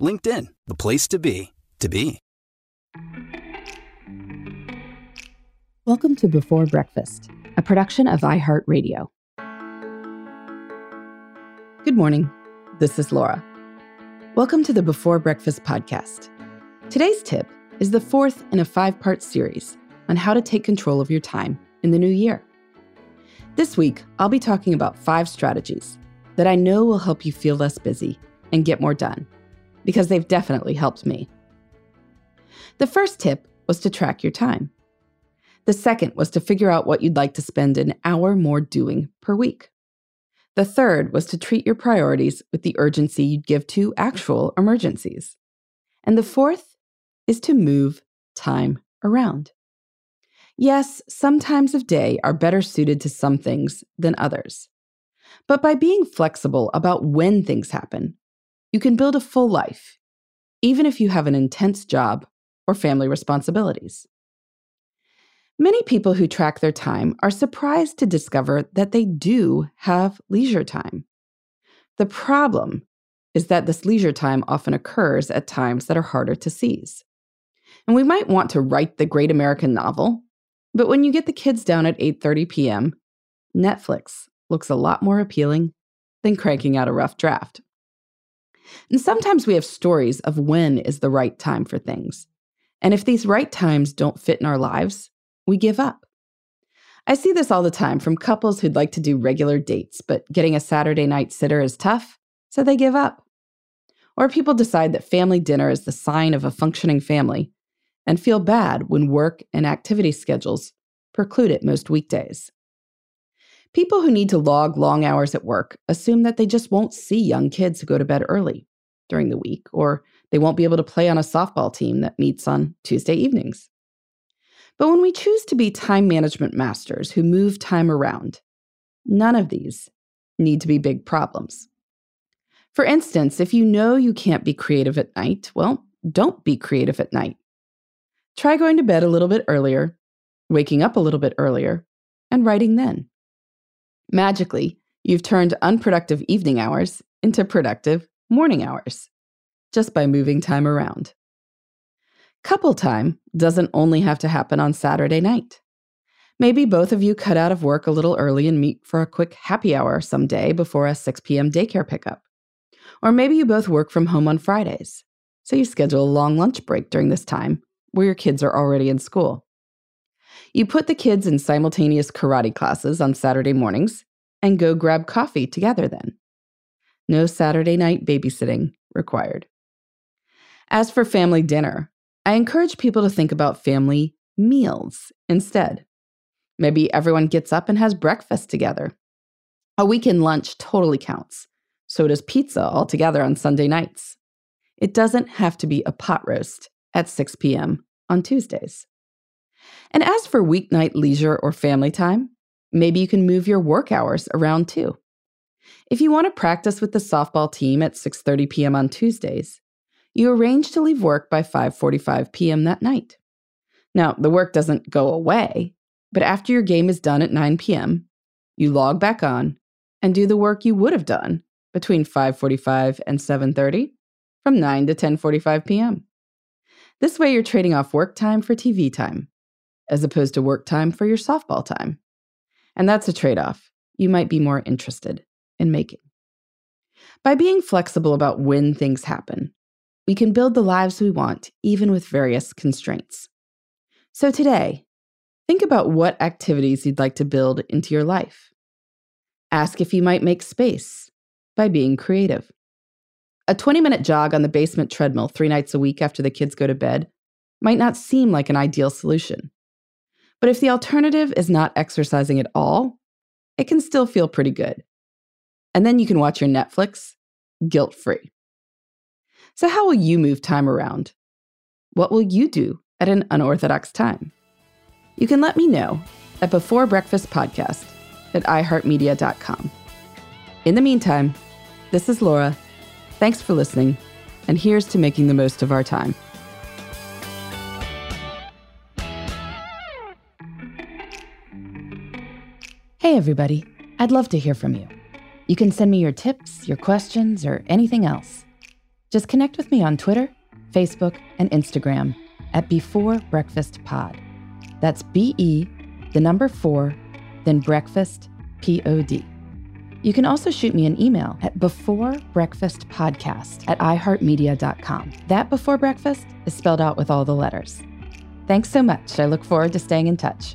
LinkedIn, the place to be, to be. Welcome to Before Breakfast, a production of iHeartRadio. Good morning. This is Laura. Welcome to the Before Breakfast podcast. Today's tip is the fourth in a five part series on how to take control of your time in the new year. This week, I'll be talking about five strategies that I know will help you feel less busy and get more done, because they've definitely helped me. The first tip was to track your time. The second was to figure out what you'd like to spend an hour more doing per week. The third was to treat your priorities with the urgency you'd give to actual emergencies. And the fourth is to move time around. Yes, some times of day are better suited to some things than others. But by being flexible about when things happen, you can build a full life, even if you have an intense job or family responsibilities. Many people who track their time are surprised to discover that they do have leisure time. The problem is that this leisure time often occurs at times that are harder to seize. And we might want to write the great American novel, but when you get the kids down at 8:30 p.m., Netflix looks a lot more appealing than cranking out a rough draft. And sometimes we have stories of when is the right time for things. And if these right times don't fit in our lives, we give up. I see this all the time from couples who'd like to do regular dates, but getting a Saturday night sitter is tough, so they give up. Or people decide that family dinner is the sign of a functioning family and feel bad when work and activity schedules preclude it most weekdays. People who need to log long hours at work assume that they just won't see young kids who go to bed early during the week, or they won't be able to play on a softball team that meets on Tuesday evenings. But when we choose to be time management masters who move time around, none of these need to be big problems. For instance, if you know you can't be creative at night, well, don't be creative at night. Try going to bed a little bit earlier, waking up a little bit earlier, and writing then. Magically, you've turned unproductive evening hours into productive morning hours just by moving time around. Couple time doesn't only have to happen on Saturday night. Maybe both of you cut out of work a little early and meet for a quick happy hour someday before a 6 p.m. daycare pickup. Or maybe you both work from home on Fridays, so you schedule a long lunch break during this time where your kids are already in school. You put the kids in simultaneous karate classes on Saturday mornings and go grab coffee together then. No Saturday night babysitting required. As for family dinner, I encourage people to think about family meals instead. Maybe everyone gets up and has breakfast together. A weekend lunch totally counts. So does pizza altogether on Sunday nights. It doesn't have to be a pot roast at 6 p.m. on Tuesdays. And as for weeknight leisure or family time, maybe you can move your work hours around too. If you want to practice with the softball team at 6:30 p.m. on Tuesdays, you arrange to leave work by 5:45 p.m. that night. Now, the work doesn't go away, but after your game is done at 9 p.m., you log back on and do the work you would have done between 5:45 and 7:30 from 9 to 10:45 p.m. This way you're trading off work time for TV time as opposed to work time for your softball time. And that's a trade-off you might be more interested in making. By being flexible about when things happen, we can build the lives we want, even with various constraints. So today, think about what activities you'd like to build into your life. Ask if you might make space by being creative. A 20 minute jog on the basement treadmill three nights a week after the kids go to bed might not seem like an ideal solution. But if the alternative is not exercising at all, it can still feel pretty good. And then you can watch your Netflix guilt free. So, how will you move time around? What will you do at an unorthodox time? You can let me know at Before Breakfast Podcast at iHeartMedia.com. In the meantime, this is Laura. Thanks for listening, and here's to making the most of our time. Hey, everybody. I'd love to hear from you. You can send me your tips, your questions, or anything else. Just connect with me on Twitter, Facebook, and Instagram at Before Breakfast Pod. That's B E, the number four, then breakfast, P O D. You can also shoot me an email at beforebreakfastpodcast at iheartmedia.com. That before breakfast is spelled out with all the letters. Thanks so much. I look forward to staying in touch.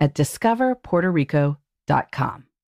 at discoverpuertorico.com.